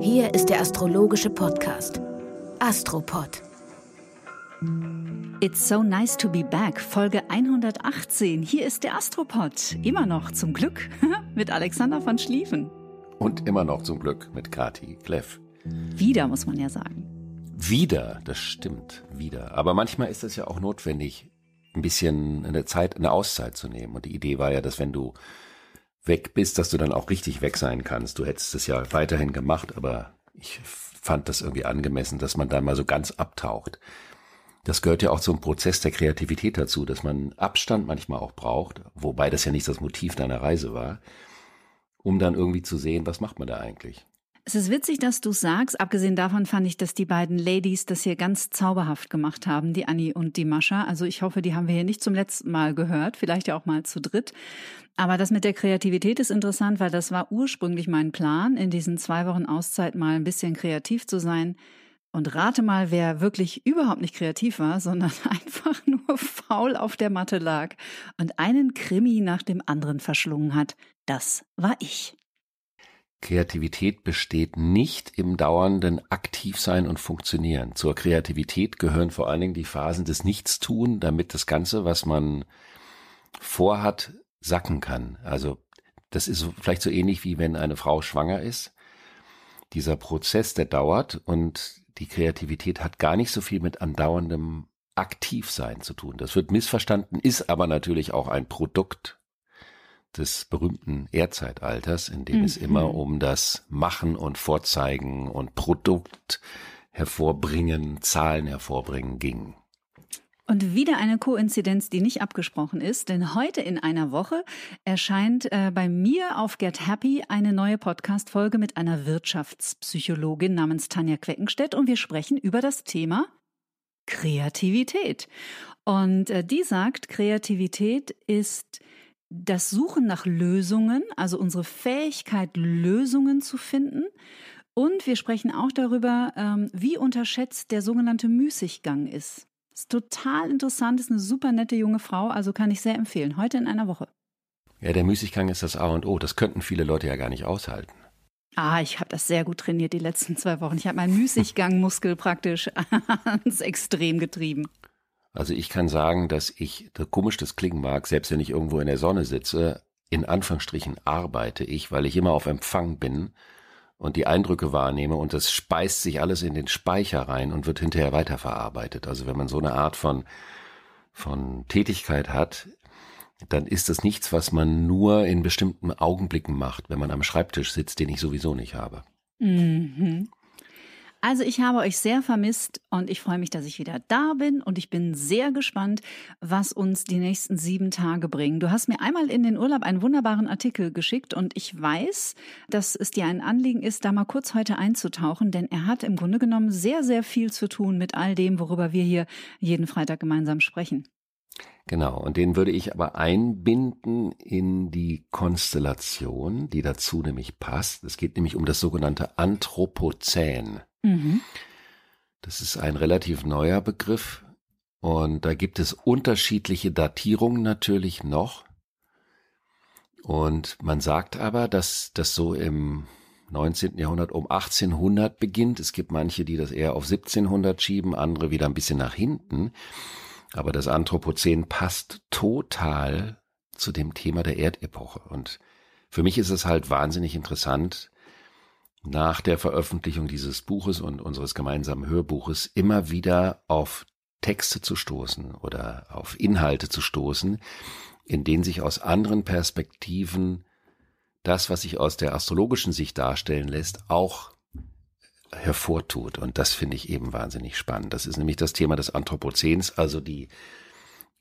Hier ist der astrologische Podcast Astropod. It's so nice to be back, Folge 118. Hier ist der Astropod. Immer noch zum Glück mit Alexander von Schlieffen. Und immer noch zum Glück mit Kati Kleff. Wieder, muss man ja sagen. Wieder, das stimmt, wieder. Aber manchmal ist es ja auch notwendig, ein bisschen eine Zeit, eine Auszeit zu nehmen. Und die Idee war ja, dass wenn du weg bist, dass du dann auch richtig weg sein kannst. Du hättest es ja weiterhin gemacht, aber ich fand das irgendwie angemessen, dass man da mal so ganz abtaucht. Das gehört ja auch zum Prozess der Kreativität dazu, dass man Abstand manchmal auch braucht, wobei das ja nicht das Motiv deiner Reise war, um dann irgendwie zu sehen, was macht man da eigentlich. Es ist witzig, dass du sagst. Abgesehen davon fand ich, dass die beiden Ladies das hier ganz zauberhaft gemacht haben, die Annie und die Mascha. Also ich hoffe, die haben wir hier nicht zum letzten Mal gehört, vielleicht ja auch mal zu dritt. Aber das mit der Kreativität ist interessant, weil das war ursprünglich mein Plan, in diesen zwei Wochen Auszeit mal ein bisschen kreativ zu sein. Und rate mal, wer wirklich überhaupt nicht kreativ war, sondern einfach nur faul auf der Matte lag und einen Krimi nach dem anderen verschlungen hat. Das war ich. Kreativität besteht nicht im dauernden Aktivsein und Funktionieren. Zur Kreativität gehören vor allen Dingen die Phasen des Nichtstun, damit das Ganze, was man vorhat, sacken kann. Also das ist vielleicht so ähnlich wie wenn eine Frau schwanger ist. Dieser Prozess, der dauert und die Kreativität hat gar nicht so viel mit andauerndem Aktivsein zu tun. Das wird missverstanden, ist aber natürlich auch ein Produkt des berühmten Erdzeitalters, in dem mhm. es immer um das Machen und Vorzeigen und Produkt hervorbringen, Zahlen hervorbringen ging. Und wieder eine Koinzidenz, die nicht abgesprochen ist, denn heute in einer Woche erscheint äh, bei mir auf Get Happy eine neue Podcast-Folge mit einer Wirtschaftspsychologin namens Tanja Queckenstedt und wir sprechen über das Thema Kreativität. Und äh, die sagt, Kreativität ist das Suchen nach Lösungen, also unsere Fähigkeit, Lösungen zu finden. Und wir sprechen auch darüber, ähm, wie unterschätzt der sogenannte Müßiggang ist. Ist total interessant, ist eine super nette junge Frau, also kann ich sehr empfehlen. Heute in einer Woche. Ja, der Müßiggang ist das A und O. Das könnten viele Leute ja gar nicht aushalten. Ah, ich habe das sehr gut trainiert die letzten zwei Wochen. Ich habe meinen Müßiggangmuskel praktisch ans Extrem getrieben. Also ich kann sagen, dass ich, so komisch das klingen mag, selbst wenn ich irgendwo in der Sonne sitze, in Anführungsstrichen arbeite ich, weil ich immer auf Empfang bin und die Eindrücke wahrnehme und das speist sich alles in den Speicher rein und wird hinterher weiterverarbeitet. Also wenn man so eine Art von, von Tätigkeit hat, dann ist das nichts, was man nur in bestimmten Augenblicken macht, wenn man am Schreibtisch sitzt, den ich sowieso nicht habe. Mhm. Also ich habe euch sehr vermisst und ich freue mich, dass ich wieder da bin und ich bin sehr gespannt, was uns die nächsten sieben Tage bringen. Du hast mir einmal in den Urlaub einen wunderbaren Artikel geschickt und ich weiß, dass es dir ein Anliegen ist, da mal kurz heute einzutauchen, denn er hat im Grunde genommen sehr, sehr viel zu tun mit all dem, worüber wir hier jeden Freitag gemeinsam sprechen. Genau, und den würde ich aber einbinden in die Konstellation, die dazu nämlich passt. Es geht nämlich um das sogenannte Anthropozän. Mhm. Das ist ein relativ neuer Begriff und da gibt es unterschiedliche Datierungen natürlich noch. Und man sagt aber, dass das so im 19. Jahrhundert um 1800 beginnt. Es gibt manche, die das eher auf 1700 schieben, andere wieder ein bisschen nach hinten. Aber das Anthropozän passt total zu dem Thema der Erdepoche. Und für mich ist es halt wahnsinnig interessant, nach der Veröffentlichung dieses Buches und unseres gemeinsamen Hörbuches immer wieder auf Texte zu stoßen oder auf Inhalte zu stoßen, in denen sich aus anderen Perspektiven das, was sich aus der astrologischen Sicht darstellen lässt, auch hervortut. Und das finde ich eben wahnsinnig spannend. Das ist nämlich das Thema des Anthropozäns, also die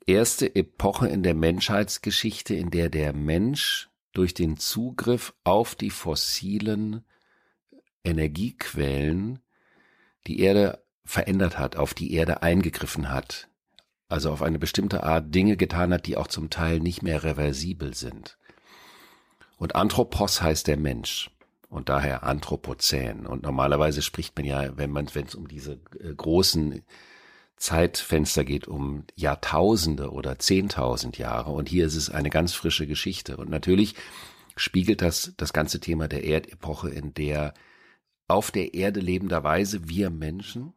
erste Epoche in der Menschheitsgeschichte, in der der Mensch durch den Zugriff auf die fossilen Energiequellen die Erde verändert hat, auf die Erde eingegriffen hat, also auf eine bestimmte Art Dinge getan hat, die auch zum Teil nicht mehr reversibel sind. Und Anthropos heißt der Mensch und daher Anthropozän. Und normalerweise spricht man ja, wenn man, wenn es um diese äh, großen Zeitfenster geht, um Jahrtausende oder Zehntausend Jahre. Und hier ist es eine ganz frische Geschichte. Und natürlich spiegelt das das ganze Thema der Erdepoche, in der auf der Erde lebenderweise wir Menschen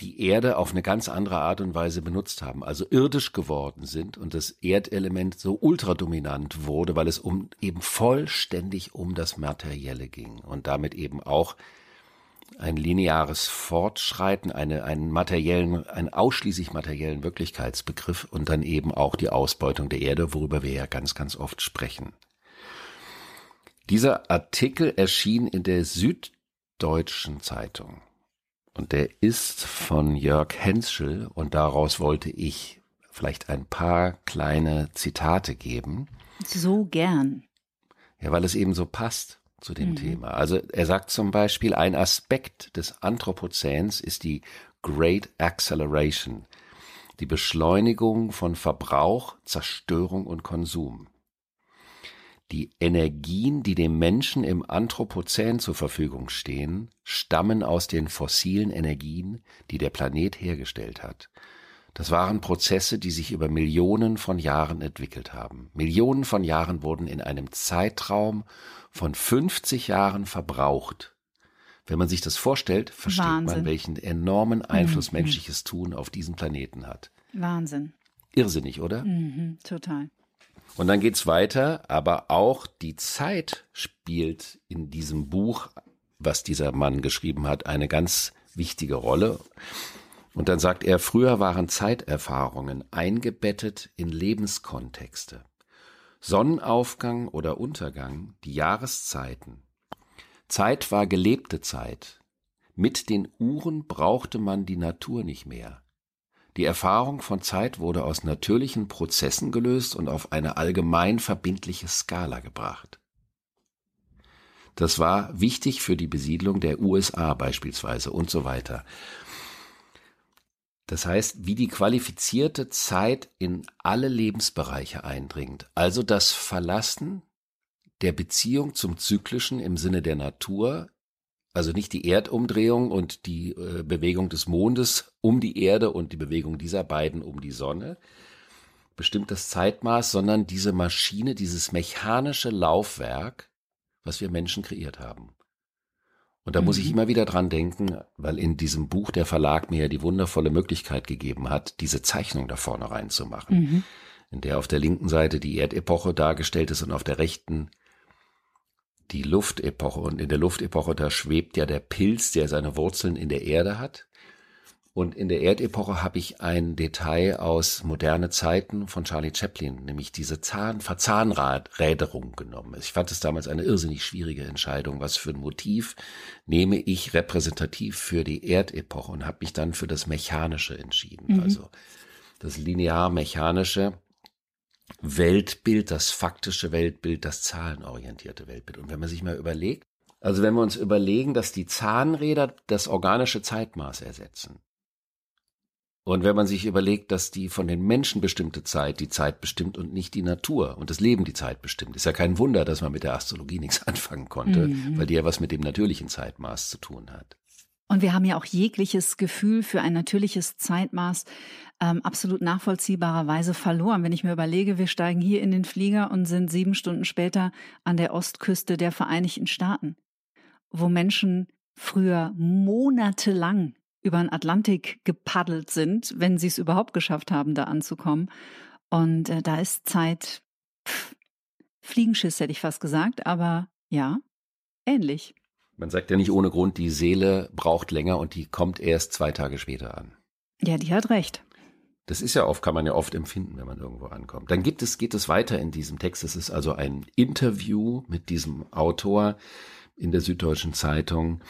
die Erde auf eine ganz andere Art und Weise benutzt haben, also irdisch geworden sind und das Erdelement so ultradominant wurde, weil es um eben vollständig um das Materielle ging und damit eben auch ein lineares Fortschreiten, eine, einen materiellen, einen ausschließlich materiellen Wirklichkeitsbegriff und dann eben auch die Ausbeutung der Erde, worüber wir ja ganz, ganz oft sprechen. Dieser Artikel erschien in der Süddeutschen Zeitung und der ist von Jörg Henschel und daraus wollte ich vielleicht ein paar kleine Zitate geben. So gern. Ja, weil es eben so passt zu dem mhm. Thema. Also er sagt zum Beispiel, ein Aspekt des Anthropozäns ist die Great Acceleration, die Beschleunigung von Verbrauch, Zerstörung und Konsum. Die Energien, die dem Menschen im Anthropozän zur Verfügung stehen, stammen aus den fossilen Energien, die der Planet hergestellt hat. Das waren Prozesse, die sich über Millionen von Jahren entwickelt haben. Millionen von Jahren wurden in einem Zeitraum von 50 Jahren verbraucht. Wenn man sich das vorstellt, versteht Wahnsinn. man, welchen enormen Einfluss mhm. menschliches Tun auf diesen Planeten hat. Wahnsinn. Irrsinnig, oder? Mhm, total. Und dann geht's weiter, aber auch die Zeit spielt in diesem Buch, was dieser Mann geschrieben hat, eine ganz wichtige Rolle. Und dann sagt er, früher waren Zeiterfahrungen eingebettet in Lebenskontexte. Sonnenaufgang oder Untergang, die Jahreszeiten. Zeit war gelebte Zeit. Mit den Uhren brauchte man die Natur nicht mehr. Die Erfahrung von Zeit wurde aus natürlichen Prozessen gelöst und auf eine allgemein verbindliche Skala gebracht. Das war wichtig für die Besiedlung der USA beispielsweise und so weiter. Das heißt, wie die qualifizierte Zeit in alle Lebensbereiche eindringt, also das Verlassen der Beziehung zum Zyklischen im Sinne der Natur also nicht die Erdumdrehung und die äh, Bewegung des Mondes um die Erde und die Bewegung dieser beiden um die Sonne bestimmt das Zeitmaß, sondern diese Maschine, dieses mechanische Laufwerk, was wir Menschen kreiert haben. Und da mhm. muss ich mhm. immer wieder dran denken, weil in diesem Buch der Verlag mir ja die wundervolle Möglichkeit gegeben hat, diese Zeichnung da vorne reinzumachen, mhm. in der auf der linken Seite die Erdepoche dargestellt ist und auf der rechten die Luftepoche. Und in der Luftepoche, da schwebt ja der Pilz, der seine Wurzeln in der Erde hat. Und in der Erdepoche habe ich ein Detail aus moderne Zeiten von Charlie Chaplin, nämlich diese Zahn Verzahnräderung genommen. Ich fand es damals eine irrsinnig schwierige Entscheidung. Was für ein Motiv nehme ich repräsentativ für die Erdepoche und habe mich dann für das Mechanische entschieden. Mhm. Also das linear-mechanische Weltbild, das faktische Weltbild, das zahlenorientierte Weltbild. Und wenn man sich mal überlegt, also wenn wir uns überlegen, dass die Zahnräder das organische Zeitmaß ersetzen. Und wenn man sich überlegt, dass die von den Menschen bestimmte Zeit die Zeit bestimmt und nicht die Natur und das Leben die Zeit bestimmt, ist ja kein Wunder, dass man mit der Astrologie nichts anfangen konnte, mhm. weil die ja was mit dem natürlichen Zeitmaß zu tun hat. Und wir haben ja auch jegliches Gefühl für ein natürliches Zeitmaß ähm, absolut nachvollziehbarerweise verloren. Wenn ich mir überlege, wir steigen hier in den Flieger und sind sieben Stunden später an der Ostküste der Vereinigten Staaten, wo Menschen früher monatelang über den Atlantik gepaddelt sind, wenn sie es überhaupt geschafft haben, da anzukommen. Und äh, da ist Zeit pff, Fliegenschiss, hätte ich fast gesagt, aber ja, ähnlich. Man sagt ja nicht ohne Grund, die Seele braucht länger und die kommt erst zwei Tage später an. Ja, die hat recht. Das ist ja oft, kann man ja oft empfinden, wenn man irgendwo ankommt. Dann gibt es, geht es weiter in diesem Text. Es ist also ein Interview mit diesem Autor in der Süddeutschen Zeitung.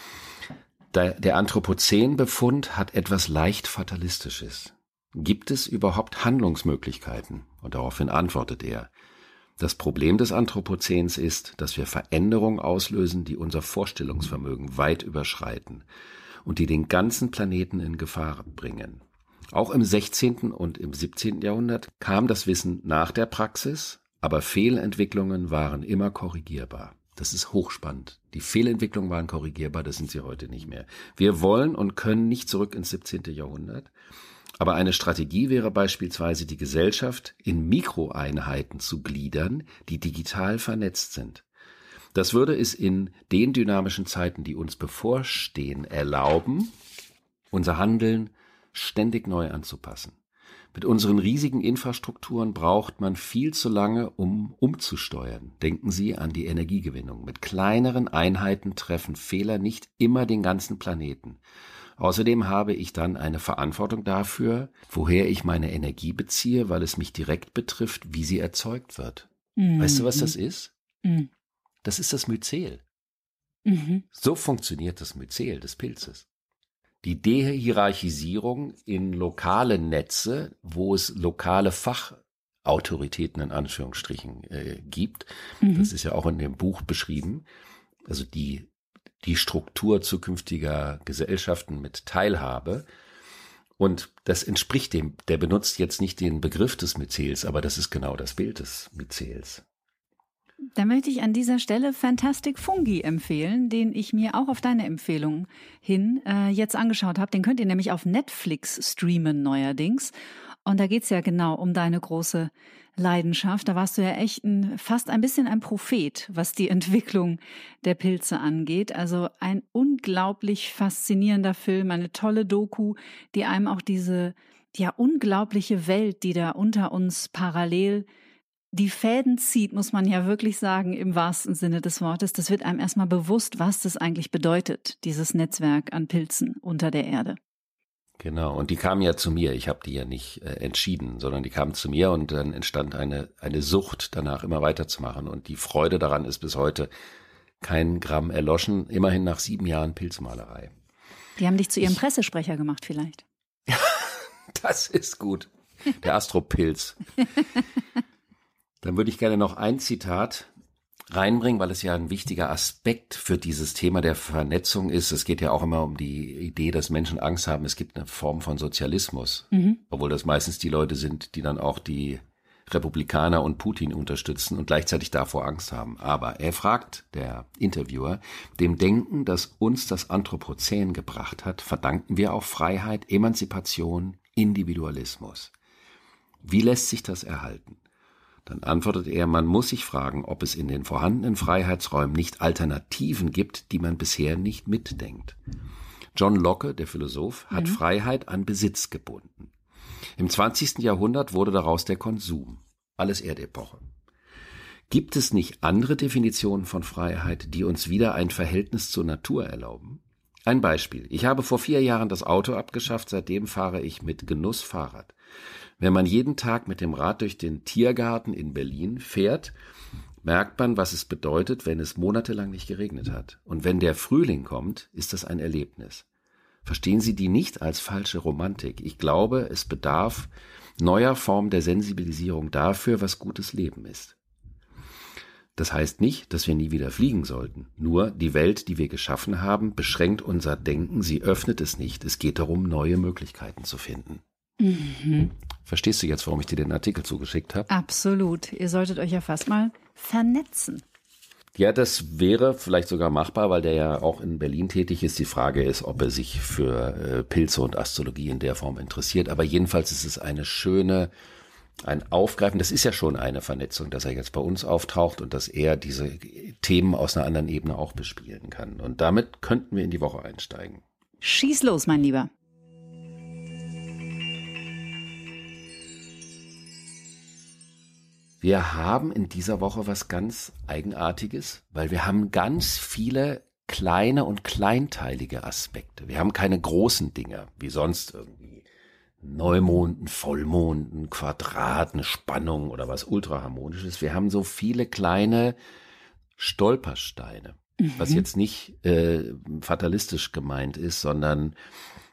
Der, Anthropozän-Befund hat etwas leicht Fatalistisches. Gibt es überhaupt Handlungsmöglichkeiten? Und daraufhin antwortet er, das Problem des Anthropozäns ist, dass wir Veränderungen auslösen, die unser Vorstellungsvermögen weit überschreiten und die den ganzen Planeten in Gefahr bringen. Auch im 16. und im 17. Jahrhundert kam das Wissen nach der Praxis, aber Fehlentwicklungen waren immer korrigierbar. Das ist hochspannend. Die Fehlentwicklungen waren korrigierbar, das sind sie heute nicht mehr. Wir wollen und können nicht zurück ins 17. Jahrhundert. Aber eine Strategie wäre beispielsweise, die Gesellschaft in Mikroeinheiten zu gliedern, die digital vernetzt sind. Das würde es in den dynamischen Zeiten, die uns bevorstehen, erlauben, unser Handeln ständig neu anzupassen. Mit unseren riesigen Infrastrukturen braucht man viel zu lange, um umzusteuern. Denken Sie an die Energiegewinnung. Mit kleineren Einheiten treffen Fehler nicht immer den ganzen Planeten. Außerdem habe ich dann eine Verantwortung dafür, woher ich meine Energie beziehe, weil es mich direkt betrifft, wie sie erzeugt wird. Mhm. Weißt du, was das ist? Mhm. Das ist das Myzel. Mhm. So funktioniert das Myzel des Pilzes. Die Dehierarchisierung in lokale Netze, wo es lokale Fachautoritäten in Anführungsstrichen äh, gibt, mhm. das ist ja auch in dem Buch beschrieben, also die, die Struktur zukünftiger Gesellschaften mit Teilhabe, und das entspricht dem, der benutzt jetzt nicht den Begriff des Myzels, aber das ist genau das Bild des Myzels. Da möchte ich an dieser Stelle Fantastic Fungi empfehlen, den ich mir auch auf deine Empfehlung hin äh, jetzt angeschaut habe. Den könnt ihr nämlich auf Netflix streamen neuerdings. Und da geht's ja genau um deine große Leidenschaft. Da warst du ja echt ein, fast ein bisschen ein Prophet, was die Entwicklung der Pilze angeht. Also ein unglaublich faszinierender Film, eine tolle Doku, die einem auch diese ja unglaubliche Welt, die da unter uns parallel die Fäden zieht, muss man ja wirklich sagen, im wahrsten Sinne des Wortes. Das wird einem erstmal bewusst, was das eigentlich bedeutet, dieses Netzwerk an Pilzen unter der Erde. Genau, und die kamen ja zu mir. Ich habe die ja nicht äh, entschieden, sondern die kamen zu mir und dann entstand eine, eine Sucht, danach immer weiterzumachen. Und die Freude daran ist bis heute kein Gramm erloschen, immerhin nach sieben Jahren Pilzmalerei. Die haben dich zu ihrem ich, Pressesprecher gemacht, vielleicht. das ist gut. Der Astropilz. Dann würde ich gerne noch ein Zitat reinbringen, weil es ja ein wichtiger Aspekt für dieses Thema der Vernetzung ist. Es geht ja auch immer um die Idee, dass Menschen Angst haben, es gibt eine Form von Sozialismus, mhm. obwohl das meistens die Leute sind, die dann auch die Republikaner und Putin unterstützen und gleichzeitig davor Angst haben. Aber er fragt, der Interviewer, dem Denken, das uns das Anthropozän gebracht hat, verdanken wir auch Freiheit, Emanzipation, Individualismus. Wie lässt sich das erhalten? Dann antwortet er, man muss sich fragen, ob es in den vorhandenen Freiheitsräumen nicht Alternativen gibt, die man bisher nicht mitdenkt. John Locke, der Philosoph, hat mhm. Freiheit an Besitz gebunden. Im 20. Jahrhundert wurde daraus der Konsum. Alles Erdepoche. Gibt es nicht andere Definitionen von Freiheit, die uns wieder ein Verhältnis zur Natur erlauben? Ein Beispiel. Ich habe vor vier Jahren das Auto abgeschafft, seitdem fahre ich mit Genuss Fahrrad. Wenn man jeden Tag mit dem Rad durch den Tiergarten in Berlin fährt, merkt man, was es bedeutet, wenn es monatelang nicht geregnet hat. Und wenn der Frühling kommt, ist das ein Erlebnis. Verstehen Sie die nicht als falsche Romantik. Ich glaube, es bedarf neuer Form der Sensibilisierung dafür, was gutes Leben ist. Das heißt nicht, dass wir nie wieder fliegen sollten. Nur die Welt, die wir geschaffen haben, beschränkt unser Denken, sie öffnet es nicht. Es geht darum, neue Möglichkeiten zu finden. Mhm. Verstehst du jetzt, warum ich dir den Artikel zugeschickt habe? Absolut. Ihr solltet euch ja fast mal vernetzen. Ja, das wäre vielleicht sogar machbar, weil der ja auch in Berlin tätig ist. Die Frage ist, ob er sich für äh, Pilze und Astrologie in der Form interessiert. Aber jedenfalls ist es eine schöne, ein Aufgreifen. Das ist ja schon eine Vernetzung, dass er jetzt bei uns auftaucht und dass er diese Themen aus einer anderen Ebene auch bespielen kann. Und damit könnten wir in die Woche einsteigen. Schieß los, mein Lieber. Wir haben in dieser Woche was ganz Eigenartiges, weil wir haben ganz viele kleine und kleinteilige Aspekte. Wir haben keine großen Dinge, wie sonst irgendwie Neumonden, Vollmonden, Quadraten, Spannung oder was ultraharmonisches. Wir haben so viele kleine Stolpersteine, mhm. was jetzt nicht äh, fatalistisch gemeint ist, sondern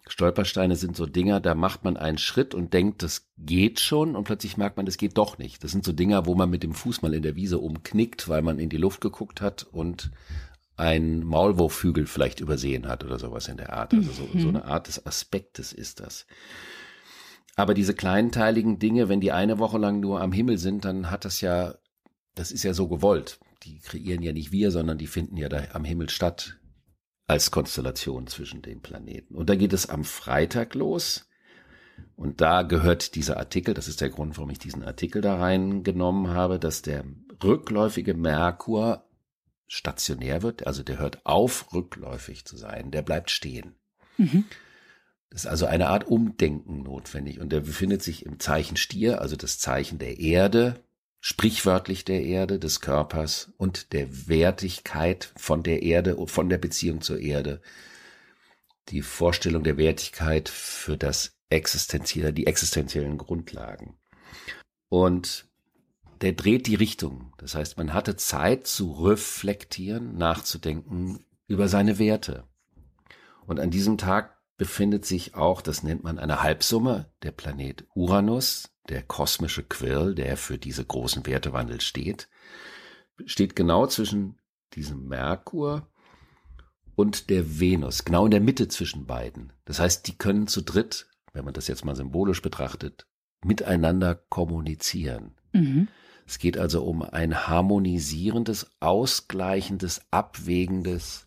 Stolpersteine sind so Dinger, da macht man einen Schritt und denkt, das geht schon und plötzlich merkt man, das geht doch nicht. Das sind so Dinger, wo man mit dem Fuß mal in der Wiese umknickt, weil man in die Luft geguckt hat und ein Maulwurfhügel vielleicht übersehen hat oder sowas in der Art. Also so, mhm. so eine Art des Aspektes ist das. Aber diese kleinteiligen Dinge, wenn die eine Woche lang nur am Himmel sind, dann hat das ja, das ist ja so gewollt. Die kreieren ja nicht wir, sondern die finden ja da am Himmel statt als Konstellation zwischen den Planeten. Und da geht es am Freitag los. Und da gehört dieser Artikel, das ist der Grund, warum ich diesen Artikel da reingenommen habe, dass der rückläufige Merkur stationär wird, also der hört auf, rückläufig zu sein, der bleibt stehen. Mhm. Das ist also eine Art Umdenken notwendig und der befindet sich im Zeichen Stier, also das Zeichen der Erde, sprichwörtlich der Erde, des Körpers und der Wertigkeit von der Erde von der Beziehung zur Erde. Die Vorstellung der Wertigkeit für das existenzielle, die existenziellen Grundlagen. Und der dreht die Richtung. Das heißt, man hatte Zeit zu reflektieren, nachzudenken über seine Werte. Und an diesem Tag befindet sich auch, das nennt man eine Halbsumme, der Planet Uranus, der kosmische Quirl, der für diese großen Wertewandel steht, steht genau zwischen diesem Merkur und der Venus, genau in der Mitte zwischen beiden. Das heißt, die können zu dritt, wenn man das jetzt mal symbolisch betrachtet, miteinander kommunizieren. Mhm. Es geht also um ein harmonisierendes, ausgleichendes, abwägendes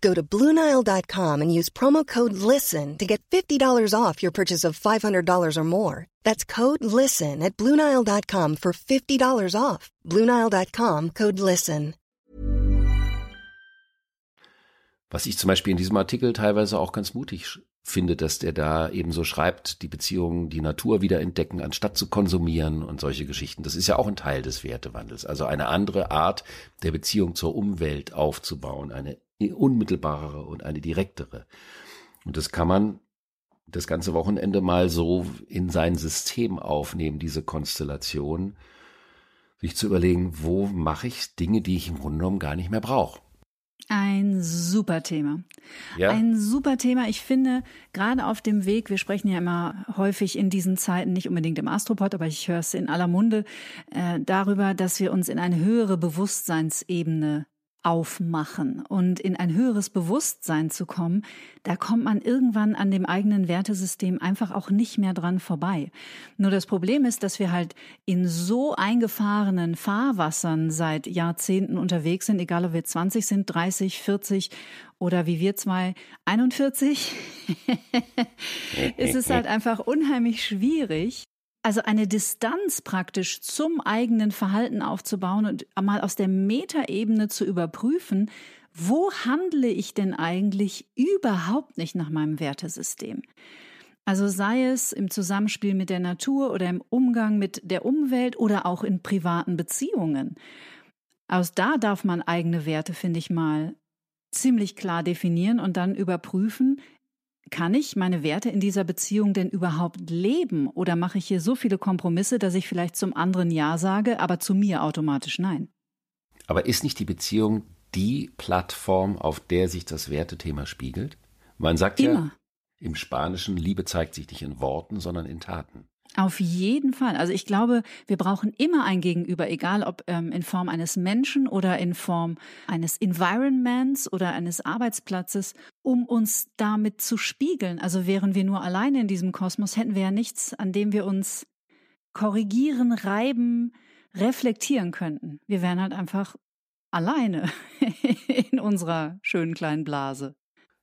Go to Bluenile.com and use promo code LISTEN to get $50 off your purchase of $500 or more. That's code LISTEN at Bluenile.com for $50 off. Bluenile.com code LISTEN. Was ich zum Beispiel in diesem Artikel teilweise auch ganz mutig finde, dass der da eben so schreibt, die Beziehungen, die Natur wieder entdecken, anstatt zu konsumieren und solche Geschichten. Das ist ja auch ein Teil des Wertewandels. Also eine andere Art der Beziehung zur Umwelt aufzubauen, eine unmittelbarere und eine direktere. Und das kann man das ganze Wochenende mal so in sein System aufnehmen, diese Konstellation, sich zu überlegen, wo mache ich Dinge, die ich im Grunde genommen gar nicht mehr brauche. Ein super Thema. Ja? Ein super Thema. Ich finde, gerade auf dem Weg, wir sprechen ja immer häufig in diesen Zeiten, nicht unbedingt im Astropod, aber ich höre es in aller Munde, äh, darüber, dass wir uns in eine höhere Bewusstseinsebene aufmachen und in ein höheres Bewusstsein zu kommen, da kommt man irgendwann an dem eigenen Wertesystem einfach auch nicht mehr dran vorbei. Nur das Problem ist, dass wir halt in so eingefahrenen Fahrwassern seit Jahrzehnten unterwegs sind, egal ob wir 20 sind, 30, 40 oder wie wir zwei 41, ist es halt einfach unheimlich schwierig, also eine Distanz praktisch zum eigenen Verhalten aufzubauen und mal aus der Metaebene zu überprüfen, wo handle ich denn eigentlich überhaupt nicht nach meinem Wertesystem? Also sei es im Zusammenspiel mit der Natur oder im Umgang mit der Umwelt oder auch in privaten Beziehungen. Aus da darf man eigene Werte, finde ich mal, ziemlich klar definieren und dann überprüfen, kann ich meine Werte in dieser Beziehung denn überhaupt leben oder mache ich hier so viele Kompromisse, dass ich vielleicht zum anderen Ja sage, aber zu mir automatisch Nein? Aber ist nicht die Beziehung die Plattform, auf der sich das Wertethema spiegelt? Man sagt Immer. ja im Spanischen, Liebe zeigt sich nicht in Worten, sondern in Taten. Auf jeden Fall. Also ich glaube, wir brauchen immer ein Gegenüber, egal ob ähm, in Form eines Menschen oder in Form eines Environments oder eines Arbeitsplatzes, um uns damit zu spiegeln. Also wären wir nur alleine in diesem Kosmos, hätten wir ja nichts, an dem wir uns korrigieren, reiben, reflektieren könnten. Wir wären halt einfach alleine in unserer schönen kleinen Blase.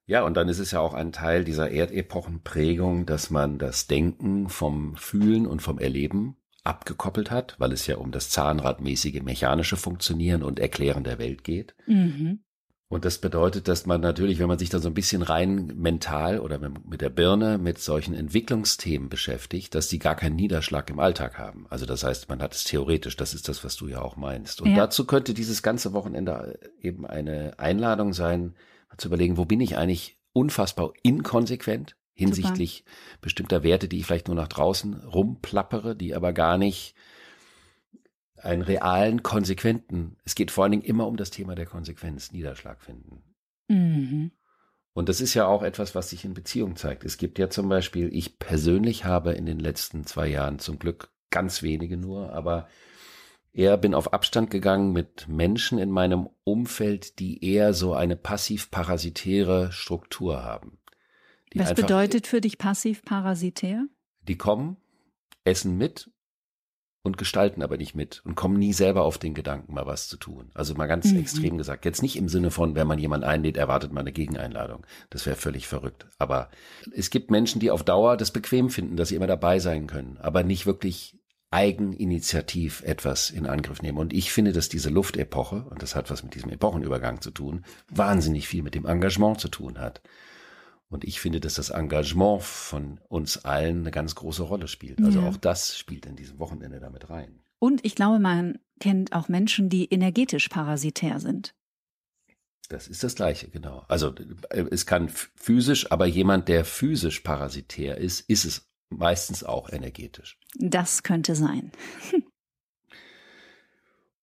Ja, und dann ist es ja auch ein Teil dieser Erdepochenprägung, dass man das Denken vom Fühlen und vom Erleben abgekoppelt hat, weil es ja um das zahnradmäßige mechanische Funktionieren und Erklären der Welt geht. Mhm. Und das bedeutet, dass man natürlich, wenn man sich da so ein bisschen rein mental oder mit der Birne mit solchen Entwicklungsthemen beschäftigt, dass die gar keinen Niederschlag im Alltag haben. Also das heißt, man hat es theoretisch, das ist das, was du ja auch meinst. Und ja. dazu könnte dieses ganze Wochenende eben eine Einladung sein, zu überlegen, wo bin ich eigentlich unfassbar inkonsequent hinsichtlich Super. bestimmter Werte, die ich vielleicht nur nach draußen rumplappere, die aber gar nicht einen realen, konsequenten, es geht vor allen Dingen immer um das Thema der Konsequenz, Niederschlag finden. Mhm. Und das ist ja auch etwas, was sich in Beziehung zeigt. Es gibt ja zum Beispiel, ich persönlich habe in den letzten zwei Jahren zum Glück ganz wenige nur, aber eher bin auf Abstand gegangen mit Menschen in meinem Umfeld, die eher so eine passiv-parasitäre Struktur haben. Was bedeutet für dich passiv-parasitär? Die kommen, essen mit und gestalten aber nicht mit und kommen nie selber auf den Gedanken, mal was zu tun. Also mal ganz mhm. extrem gesagt. Jetzt nicht im Sinne von, wenn man jemanden einlädt, erwartet man eine Gegeneinladung. Das wäre völlig verrückt. Aber es gibt Menschen, die auf Dauer das bequem finden, dass sie immer dabei sein können, aber nicht wirklich eigeninitiativ etwas in Angriff nehmen. Und ich finde, dass diese Luftepoche, und das hat was mit diesem Epochenübergang zu tun, wahnsinnig viel mit dem Engagement zu tun hat. Und ich finde, dass das Engagement von uns allen eine ganz große Rolle spielt. Also ja. auch das spielt in diesem Wochenende damit rein. Und ich glaube, man kennt auch Menschen, die energetisch parasitär sind. Das ist das Gleiche, genau. Also äh, es kann physisch, aber jemand, der physisch parasitär ist, ist es meistens auch energetisch. Das könnte sein.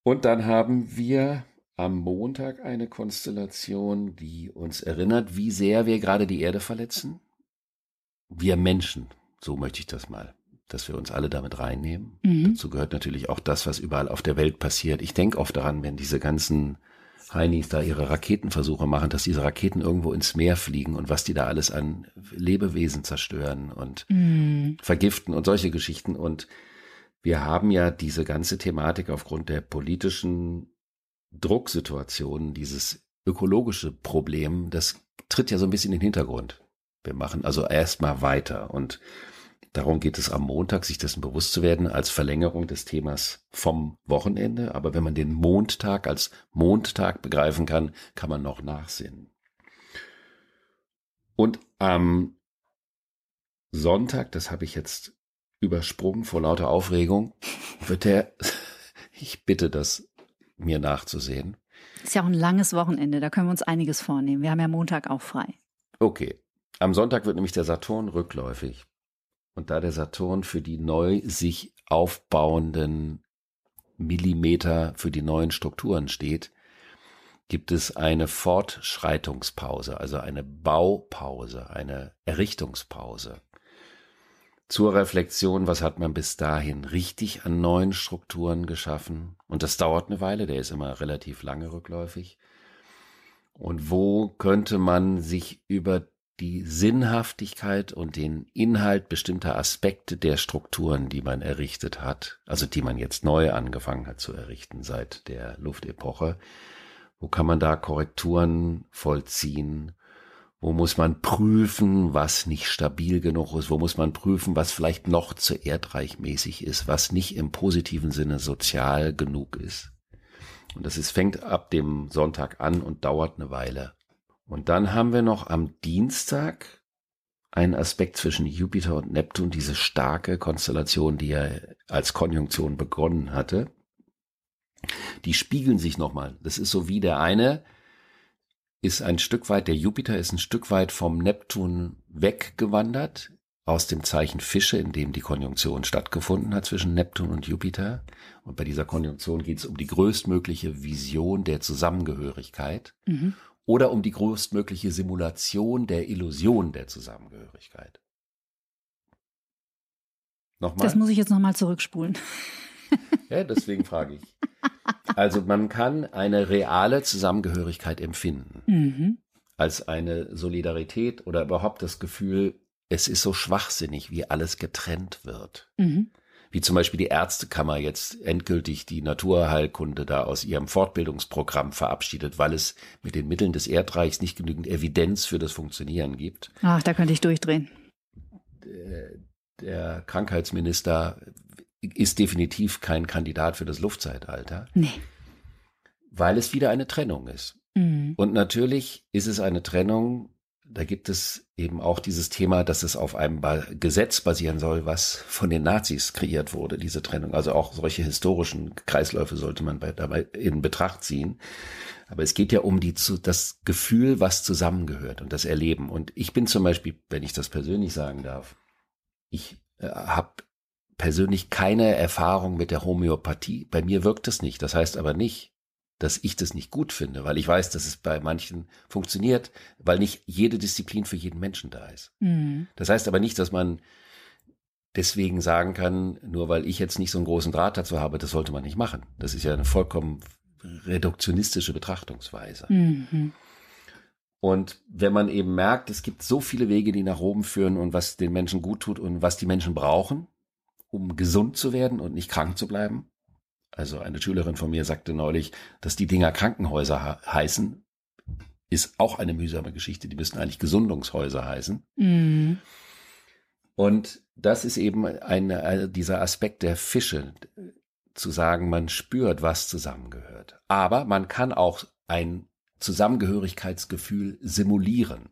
Und dann haben wir am Montag eine Konstellation, die uns erinnert, wie sehr wir gerade die Erde verletzen. Wir Menschen, so möchte ich das mal, dass wir uns alle damit reinnehmen. Mhm. Dazu gehört natürlich auch das, was überall auf der Welt passiert. Ich denke oft daran, wenn diese ganzen Heinis da ihre Raketenversuche machen, dass diese Raketen irgendwo ins Meer fliegen und was die da alles an Lebewesen zerstören und mhm. vergiften und solche Geschichten. Und wir haben ja diese ganze Thematik aufgrund der politischen Drucksituationen, dieses ökologische Problem, das tritt ja so ein bisschen in den Hintergrund. Wir machen also erstmal weiter und darum geht es am Montag, sich dessen bewusst zu werden als Verlängerung des Themas vom Wochenende. Aber wenn man den Montag als Montag begreifen kann, kann man noch nachsinnen. Und am Sonntag, das habe ich jetzt übersprungen vor lauter Aufregung, wird der, ich bitte das mir nachzusehen. Ist ja auch ein langes Wochenende, da können wir uns einiges vornehmen. Wir haben ja Montag auch frei. Okay. Am Sonntag wird nämlich der Saturn rückläufig. Und da der Saturn für die neu sich aufbauenden Millimeter für die neuen Strukturen steht, gibt es eine Fortschreitungspause, also eine Baupause, eine Errichtungspause zur Reflexion, was hat man bis dahin richtig an neuen Strukturen geschaffen? Und das dauert eine Weile, der ist immer relativ lange rückläufig. Und wo könnte man sich über die Sinnhaftigkeit und den Inhalt bestimmter Aspekte der Strukturen, die man errichtet hat, also die man jetzt neu angefangen hat zu errichten seit der Luftepoche, wo kann man da Korrekturen vollziehen wo muss man prüfen, was nicht stabil genug ist? Wo muss man prüfen, was vielleicht noch zu erdreichmäßig ist, was nicht im positiven Sinne sozial genug ist? Und das ist, fängt ab dem Sonntag an und dauert eine Weile. Und dann haben wir noch am Dienstag einen Aspekt zwischen Jupiter und Neptun, diese starke Konstellation, die ja als Konjunktion begonnen hatte. Die spiegeln sich nochmal. Das ist so wie der eine ist ein Stück weit, der Jupiter ist ein Stück weit vom Neptun weggewandert aus dem Zeichen Fische, in dem die Konjunktion stattgefunden hat zwischen Neptun und Jupiter. Und bei dieser Konjunktion geht es um die größtmögliche Vision der Zusammengehörigkeit mhm. Oder um die größtmögliche Simulation der Illusion der Zusammengehörigkeit. Nochmal? Das muss ich jetzt nochmal zurückspulen. Ja, deswegen frage ich. Also man kann eine reale Zusammengehörigkeit empfinden. Mhm. Als eine Solidarität oder überhaupt das Gefühl, es ist so schwachsinnig, wie alles getrennt wird. Mhm. Wie zum Beispiel die Ärztekammer jetzt endgültig die Naturheilkunde da aus ihrem Fortbildungsprogramm verabschiedet, weil es mit den Mitteln des Erdreichs nicht genügend Evidenz für das Funktionieren gibt. Ach, da könnte ich durchdrehen. Der, Krankheitsminister ist definitiv kein Kandidat für das Luftzeitalter. Nee. Weil es wieder eine Trennung ist. Mhm. Und natürlich ist es eine Trennung, da gibt es eben auch dieses Thema, dass es auf einem Gesetz basieren soll, was von den Nazis kreiert wurde, diese Trennung. Also auch solche historischen Kreisläufe sollte man bei, dabei in Betracht ziehen. Aber es geht ja um die, das Gefühl, was zusammengehört und das Erleben. Und ich bin zum Beispiel, wenn ich das persönlich sagen darf, ich äh, habe persönlich keine Erfahrung mit der Homöopathie. Bei mir wirkt es nicht. Das heißt aber nicht, dass ich das nicht gut finde, weil ich weiß, dass es bei manchen funktioniert, weil nicht jede Disziplin für jeden Menschen da ist. Mhm. Das heißt aber nicht, dass man deswegen sagen kann, nur weil ich jetzt nicht so einen großen Draht dazu habe, das sollte man nicht machen. Das ist ja eine vollkommen reduktionistische Betrachtungsweise. Mhm. Und wenn man eben merkt, es gibt so viele Wege, die nach oben führen und was den Menschen gut tut und was die Menschen brauchen, um gesund zu werden und nicht krank zu bleiben, also eine Schülerin von mir sagte neulich, dass die Dinger Krankenhäuser heißen, ist auch eine mühsame Geschichte. Die müssten eigentlich Gesundungshäuser heißen. Mhm. Und das ist eben eine, also dieser Aspekt der Fische, zu sagen, man spürt, was zusammengehört. Aber man kann auch ein Zusammengehörigkeitsgefühl simulieren.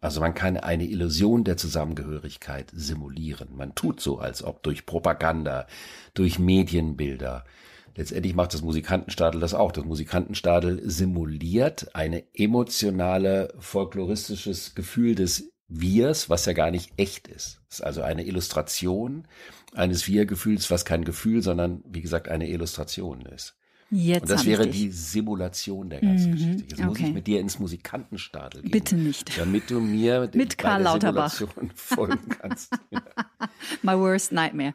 Also man kann eine Illusion der Zusammengehörigkeit simulieren. Man tut so, als ob durch Propaganda, durch Medienbilder, Letztendlich macht das Musikantenstadel das auch. Das Musikantenstadel simuliert eine emotionale, folkloristisches Gefühl des Wirs, was ja gar nicht echt ist. Es ist also eine Illustration eines Wir-Gefühls, was kein Gefühl, sondern wie gesagt eine Illustration ist. Jetzt und das wäre die Simulation der ganzen mhm, Geschichte. Jetzt okay. muss ich mit dir ins Musikantenstadel gehen. Bitte nicht. Damit du mir mit Karl Lauterbach folgen kannst. My worst nightmare.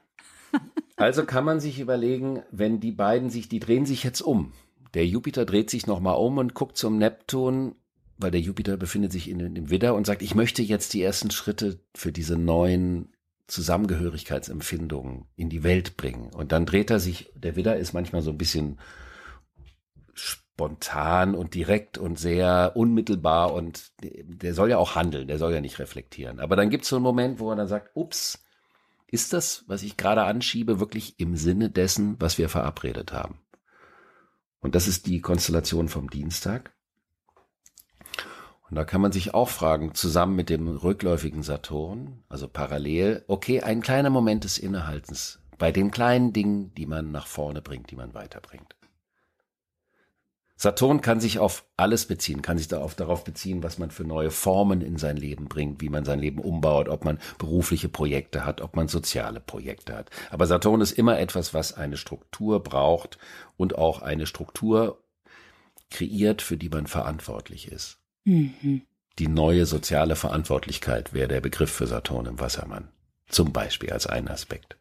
Also kann man sich überlegen, wenn die beiden sich, die drehen sich jetzt um. Der Jupiter dreht sich nochmal um und guckt zum Neptun, weil der Jupiter befindet sich in, in dem Widder und sagt, ich möchte jetzt die ersten Schritte für diese neuen Zusammengehörigkeitsempfindungen in die Welt bringen. Und dann dreht er sich, der Widder ist manchmal so ein bisschen spontan und direkt und sehr unmittelbar und der soll ja auch handeln, der soll ja nicht reflektieren. Aber dann gibt es so einen Moment, wo er dann sagt, ups, ist das, was ich gerade anschiebe, wirklich im Sinne dessen, was wir verabredet haben? Und das ist die Konstellation vom Dienstag. Und da kann man sich auch fragen, zusammen mit dem rückläufigen Saturn, also parallel, okay, ein kleiner Moment des Innehaltens bei den kleinen Dingen, die man nach vorne bringt, die man weiterbringt. Saturn kann sich auf alles beziehen, kann sich darauf, darauf beziehen, was man für neue Formen in sein Leben bringt, wie man sein Leben umbaut, ob man berufliche Projekte hat, ob man soziale Projekte hat. Aber Saturn ist immer etwas, was eine Struktur braucht und auch eine Struktur kreiert, für die man verantwortlich ist. Mhm. Die neue soziale Verantwortlichkeit wäre der Begriff für Saturn im Wassermann. Zum Beispiel als einen Aspekt.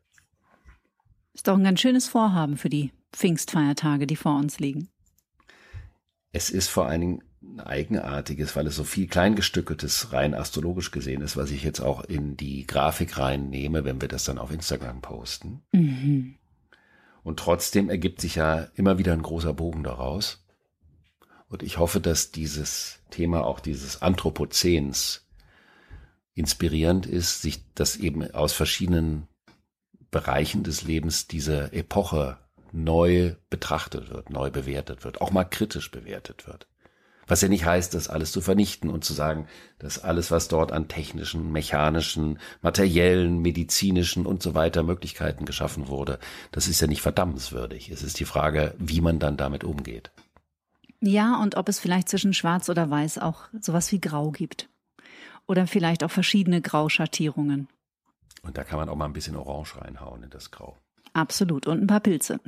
Ist doch ein ganz schönes Vorhaben für die Pfingstfeiertage, die vor uns liegen. Es ist vor allen Dingen ein eigenartiges, weil es so viel kleingestückeltes rein astrologisch gesehen ist, was ich jetzt auch in die Grafik reinnehme, wenn wir das dann auf Instagram posten. Mhm. Und trotzdem ergibt sich ja immer wieder ein großer Bogen daraus. Und ich hoffe, dass dieses Thema auch dieses Anthropozäns inspirierend ist, sich das eben aus verschiedenen Bereichen des Lebens diese Epoche neu betrachtet wird, neu bewertet wird, auch mal kritisch bewertet wird. Was ja nicht heißt, das alles zu vernichten und zu sagen, dass alles, was dort an technischen, mechanischen, materiellen, medizinischen und so weiter Möglichkeiten geschaffen wurde, das ist ja nicht verdammenswürdig. Es ist die Frage, wie man dann damit umgeht. Ja, und ob es vielleicht zwischen Schwarz oder Weiß auch sowas wie Grau gibt. Oder vielleicht auch verschiedene Grauschattierungen. Und da kann man auch mal ein bisschen Orange reinhauen in das Grau. Absolut. Und ein paar Pilze.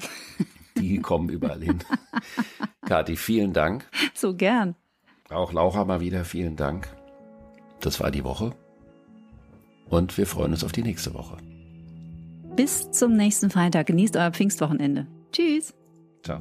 Die kommen überall hin. Kathi, vielen Dank. So gern. Auch Laura mal wieder vielen Dank. Das war die Woche. Und wir freuen uns auf die nächste Woche. Bis zum nächsten Freitag. Genießt euer Pfingstwochenende. Tschüss. Ciao.